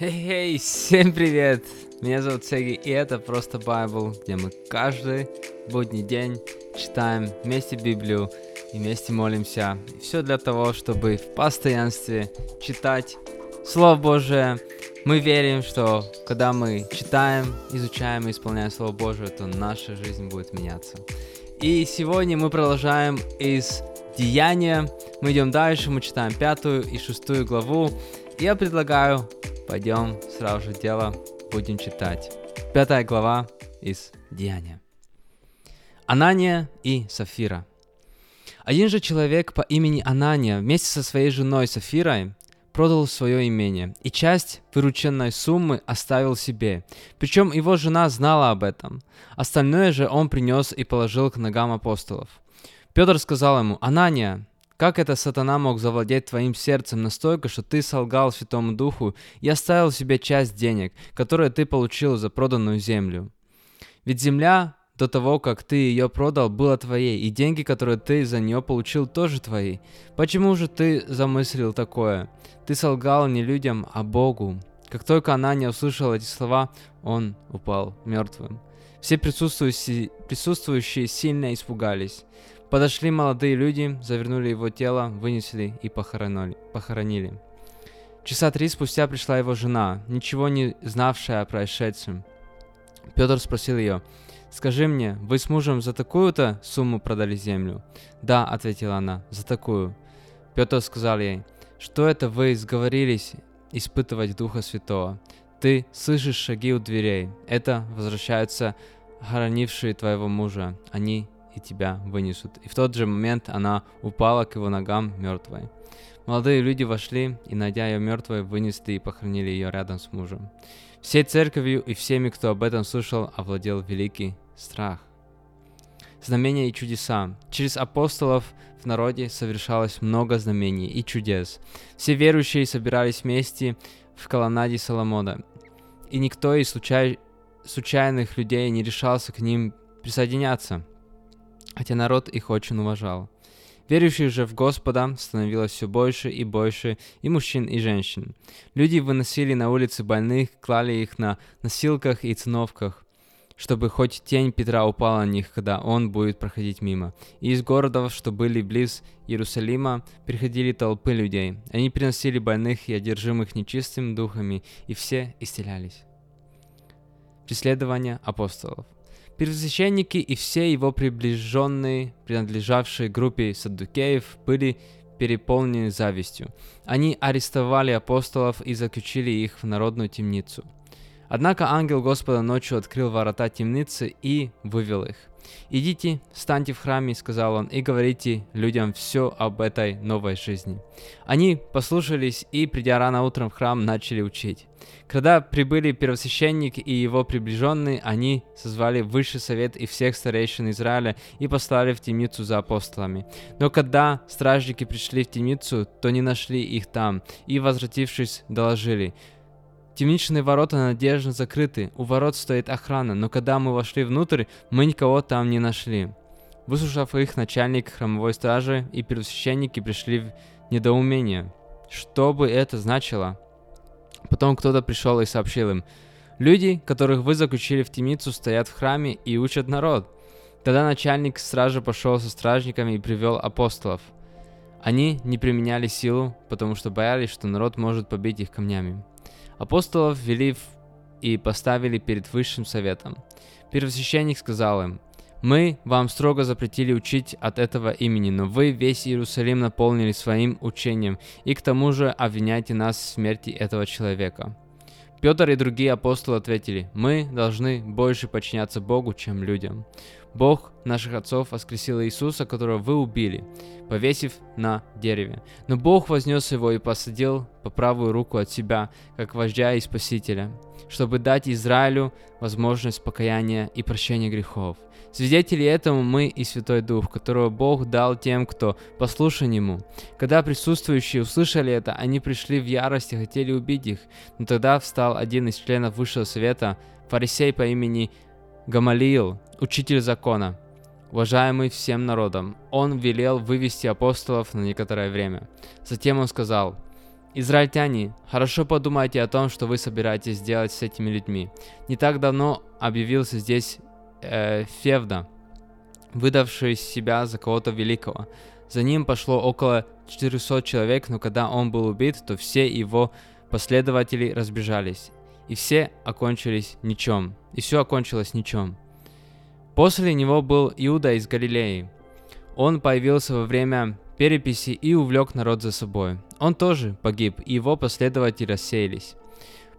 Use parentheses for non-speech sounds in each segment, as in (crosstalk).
Эй, всем привет! Меня зовут Сеги, и это просто Bible, где мы каждый будний день читаем вместе Библию и вместе молимся. И все для того, чтобы в постоянстве читать Слово Божие. Мы верим, что когда мы читаем, изучаем и исполняем Слово Божие, то наша жизнь будет меняться. И сегодня мы продолжаем из Деяния. Мы идем дальше, мы читаем пятую и шестую главу. Я предлагаю Пойдем сразу же дело будем читать. Пятая глава из Деяния. Анания и Сафира. Один же человек по имени Анания вместе со своей женой Сафирой продал свое имение и часть вырученной суммы оставил себе. Причем его жена знала об этом. Остальное же он принес и положил к ногам апостолов. Петр сказал ему, «Анания, как это сатана мог завладеть твоим сердцем настолько, что ты солгал Святому Духу и оставил себе часть денег, которые ты получил за проданную землю? Ведь земля до того, как ты ее продал, была твоей, и деньги, которые ты за нее получил, тоже твои. Почему же ты замыслил такое? Ты солгал не людям, а Богу. Как только она не услышала эти слова, он упал мертвым. Все присутствующие, присутствующие сильно испугались. Подошли молодые люди, завернули его тело, вынесли и похоронили. Часа три спустя пришла его жена, ничего не знавшая о происшедшем. Петр спросил ее, «Скажи мне, вы с мужем за такую-то сумму продали землю?» «Да», — ответила она, — «за такую». Петр сказал ей, «Что это вы сговорились испытывать Духа Святого? Ты слышишь шаги у дверей. Это возвращаются хоронившие твоего мужа. Они и тебя вынесут. И в тот же момент она упала к его ногам мертвой. Молодые люди вошли и, найдя ее мертвой, вынесли и похоронили ее рядом с мужем. Всей церковью и всеми, кто об этом слышал, овладел великий страх. Знамения и чудеса. Через апостолов в народе совершалось много знамений и чудес. Все верующие собирались вместе в колоннаде Соломона, и никто из случай... случайных людей не решался к ним присоединяться – хотя народ их очень уважал. Верующих же в Господа становилось все больше и больше и мужчин, и женщин. Люди выносили на улицы больных, клали их на носилках и циновках, чтобы хоть тень Петра упала на них, когда он будет проходить мимо. И из городов, что были близ Иерусалима, приходили толпы людей. Они приносили больных и одержимых нечистыми духами, и все исцелялись. Преследование апостолов. Первосвященники и все его приближенные, принадлежавшие группе саддукеев, были переполнены завистью. Они арестовали апостолов и заключили их в народную темницу. Однако ангел Господа ночью открыл ворота темницы и вывел их. «Идите, станьте в храме», — сказал он, — «и говорите людям все об этой новой жизни». Они послушались и, придя рано утром в храм, начали учить. Когда прибыли первосвященник и его приближенные, они созвали высший совет и всех старейшин Израиля и послали в темницу за апостолами. Но когда стражники пришли в темницу, то не нашли их там, и, возвратившись, доложили — Темничные ворота надежно закрыты, у ворот стоит охрана, но когда мы вошли внутрь, мы никого там не нашли. Выслушав их, начальник храмовой стражи и первосвященники пришли в недоумение. Что бы это значило? Потом кто-то пришел и сообщил им, «Люди, которых вы заключили в темницу, стоят в храме и учат народ». Тогда начальник стражи пошел со стражниками и привел апостолов. Они не применяли силу, потому что боялись, что народ может побить их камнями. Апостолов ввели и поставили перед высшим советом. Первосвященник сказал им, «Мы вам строго запретили учить от этого имени, но вы весь Иерусалим наполнили своим учением, и к тому же обвиняете нас в смерти этого человека». Петр и другие апостолы ответили, «Мы должны больше подчиняться Богу, чем людям. Бог наших отцов воскресил Иисуса, которого вы убили, повесив на дереве. Но Бог вознес его и посадил по правую руку от себя, как вождя и спасителя, чтобы дать Израилю возможность покаяния и прощения грехов. Свидетели этому мы и Святой Дух, которого Бог дал тем, кто послушан Ему. Когда присутствующие услышали это, они пришли в ярость и хотели убить их. Но тогда встал один из членов Высшего Совета, фарисей по имени Гамалиил, учитель закона, уважаемый всем народом. Он велел вывести апостолов на некоторое время. Затем он сказал, Израильтяне, хорошо подумайте о том, что вы собираетесь сделать с этими людьми. Не так давно объявился здесь э, Февда, выдавший себя за кого-то великого. За ним пошло около 400 человек, но когда он был убит, то все его последователи разбежались. И все окончились ничем. И все окончилось ничем. После него был Иуда из Галилеи. Он появился во время переписи и увлек народ за собой. Он тоже погиб, и его последователи рассеялись.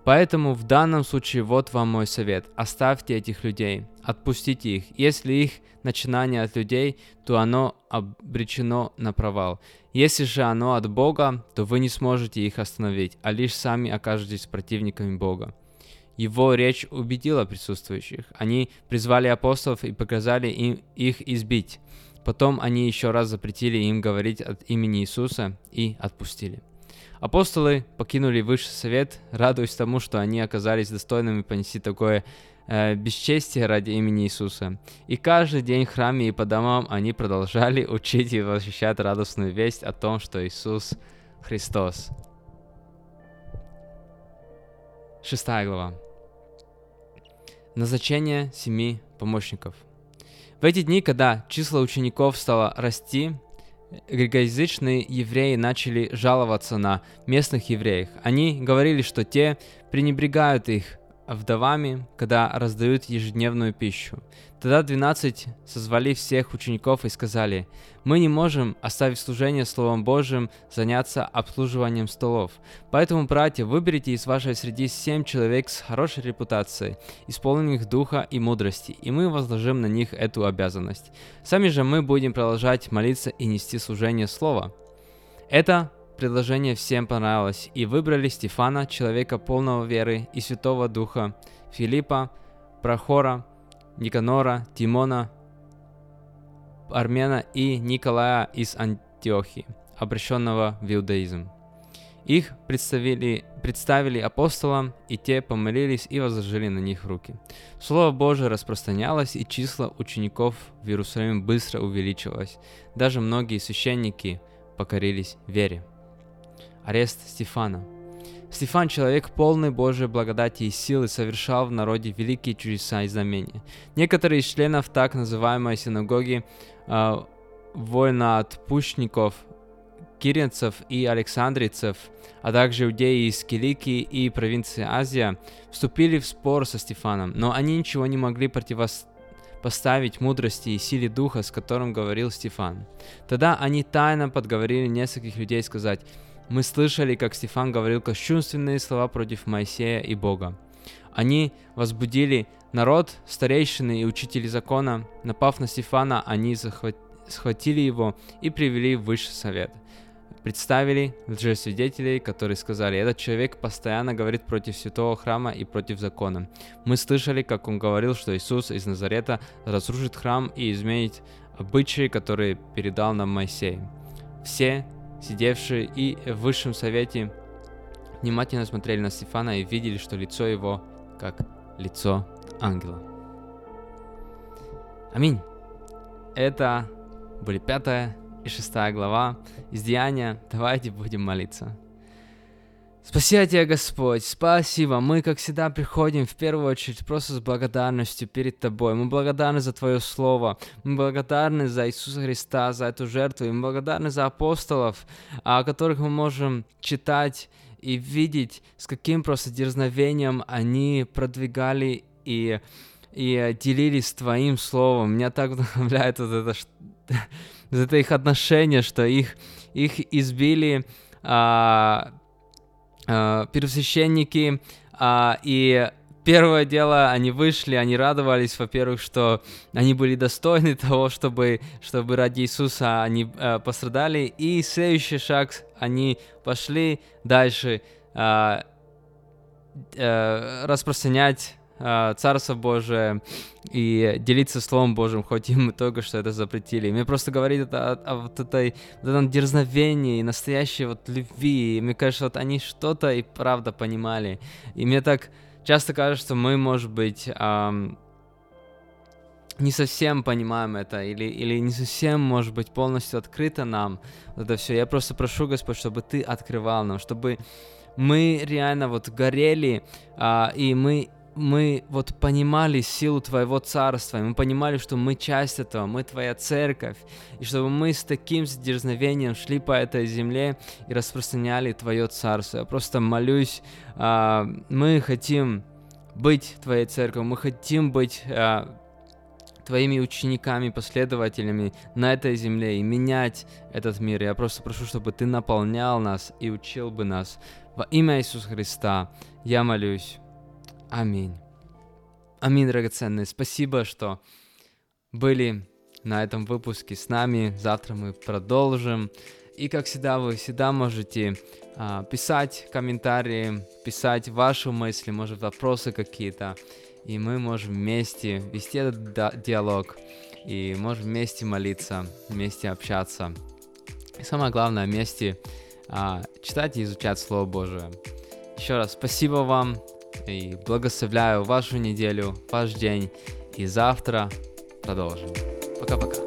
Поэтому в данном случае вот вам мой совет. Оставьте этих людей, отпустите их. Если их начинание от людей, то оно обречено на провал. Если же оно от Бога, то вы не сможете их остановить, а лишь сами окажетесь противниками Бога. Его речь убедила присутствующих. Они призвали апостолов и показали им их избить. Потом они еще раз запретили им говорить от имени Иисуса и отпустили. Апостолы покинули высший совет, радуясь тому, что они оказались достойными понести такое э, бесчестие ради имени Иисуса. И каждый день в храме и по домам они продолжали (laughs) учить и возвещать радостную весть о том, что Иисус Христос. Шестая глава. Назначение семи помощников. В эти дни, когда число учеников стало расти, грекоязычные евреи начали жаловаться на местных евреев. Они говорили, что те пренебрегают их вдовами, когда раздают ежедневную пищу. Тогда 12 созвали всех учеников и сказали, «Мы не можем оставить служение Словом Божьим, заняться обслуживанием столов. Поэтому, братья, выберите из вашей среди семь человек с хорошей репутацией, исполненных духа и мудрости, и мы возложим на них эту обязанность. Сами же мы будем продолжать молиться и нести служение Слова». Это Предложение всем понравилось, и выбрали Стефана, человека полного веры и Святого Духа, Филиппа, Прохора, Никанора, Тимона, Армена и Николая из Антиохии, обращенного в иудаизм. Их представили, представили апостолам, и те помолились и возложили на них руки. Слово Божие распространялось, и число учеников в Иерусалиме быстро увеличилось. Даже многие священники покорились вере арест Стефана. Стефан, человек полный Божьей благодати и силы, совершал в народе великие чудеса и знамения. Некоторые из членов так называемой синагоги э, воиноотпущников, киренцев и александрийцев, а также иудеи из Киликии и провинции Азия, вступили в спор со Стефаном, но они ничего не могли противопоставить мудрости и силе духа, с которым говорил Стефан. Тогда они тайно подговорили нескольких людей сказать – мы слышали, как Стефан говорил кощунственные слова против Моисея и Бога. Они возбудили народ, старейшины и учители закона. Напав на Стефана, они схватили его и привели в высший совет. Представили лжесвидетелей, которые сказали, этот человек постоянно говорит против святого храма и против закона. Мы слышали, как он говорил, что Иисус из Назарета разрушит храм и изменит обычаи, которые передал нам Моисей. Все сидевшие и в высшем совете, внимательно смотрели на Стефана и видели, что лицо его как лицо ангела. Аминь. Это были пятая и шестая глава из Деяния. Давайте будем молиться. Спасибо тебе, Господь, спасибо. Мы, как всегда, приходим в первую очередь просто с благодарностью перед Тобой. Мы благодарны за Твое Слово. Мы благодарны за Иисуса Христа, за эту жертву. И мы благодарны за апостолов, о которых мы можем читать и видеть, с каким просто дерзновением они продвигали и, и делились Твоим Словом. Меня так вдохновляет вот это, (laughs) это их отношение, что их, их избили... А, э, первосвященники, э, и первое дело, они вышли, они радовались, во-первых, что они были достойны (laughs) того, чтобы, чтобы ради Иисуса они э, пострадали, и следующий шаг, они пошли дальше э, э, распространять Царство Божие и делиться Словом Божьим, хоть им только что это запретили. Мне просто говорит это о, о вот этой вот этом дерзновении, настоящей вот любви. И мне кажется, вот они что-то и правда понимали. И мне так часто кажется, что мы, может быть, эм, не совсем понимаем это, или, или не совсем, может быть, полностью открыто нам вот это все. Я просто прошу, Господь, чтобы Ты открывал нам, чтобы мы реально вот горели, а, и мы мы вот понимали силу Твоего Царства, и мы понимали, что мы часть этого, мы Твоя Церковь, и чтобы мы с таким дерзновением шли по этой земле и распространяли Твое Царство. Я просто молюсь, а, мы хотим быть Твоей Церковью, мы хотим быть а, Твоими учениками, последователями на этой земле и менять этот мир. Я просто прошу, чтобы Ты наполнял нас и учил бы нас. Во имя Иисуса Христа я молюсь. Аминь. Аминь, драгоценные. Спасибо, что были на этом выпуске с нами. Завтра мы продолжим. И как всегда, вы всегда можете а, писать комментарии, писать ваши мысли, может вопросы какие-то. И мы можем вместе вести этот диалог. И можем вместе молиться, вместе общаться. И самое главное, вместе а, читать и изучать Слово Божие. Еще раз спасибо вам и благословляю вашу неделю, ваш день. И завтра продолжим. Пока-пока.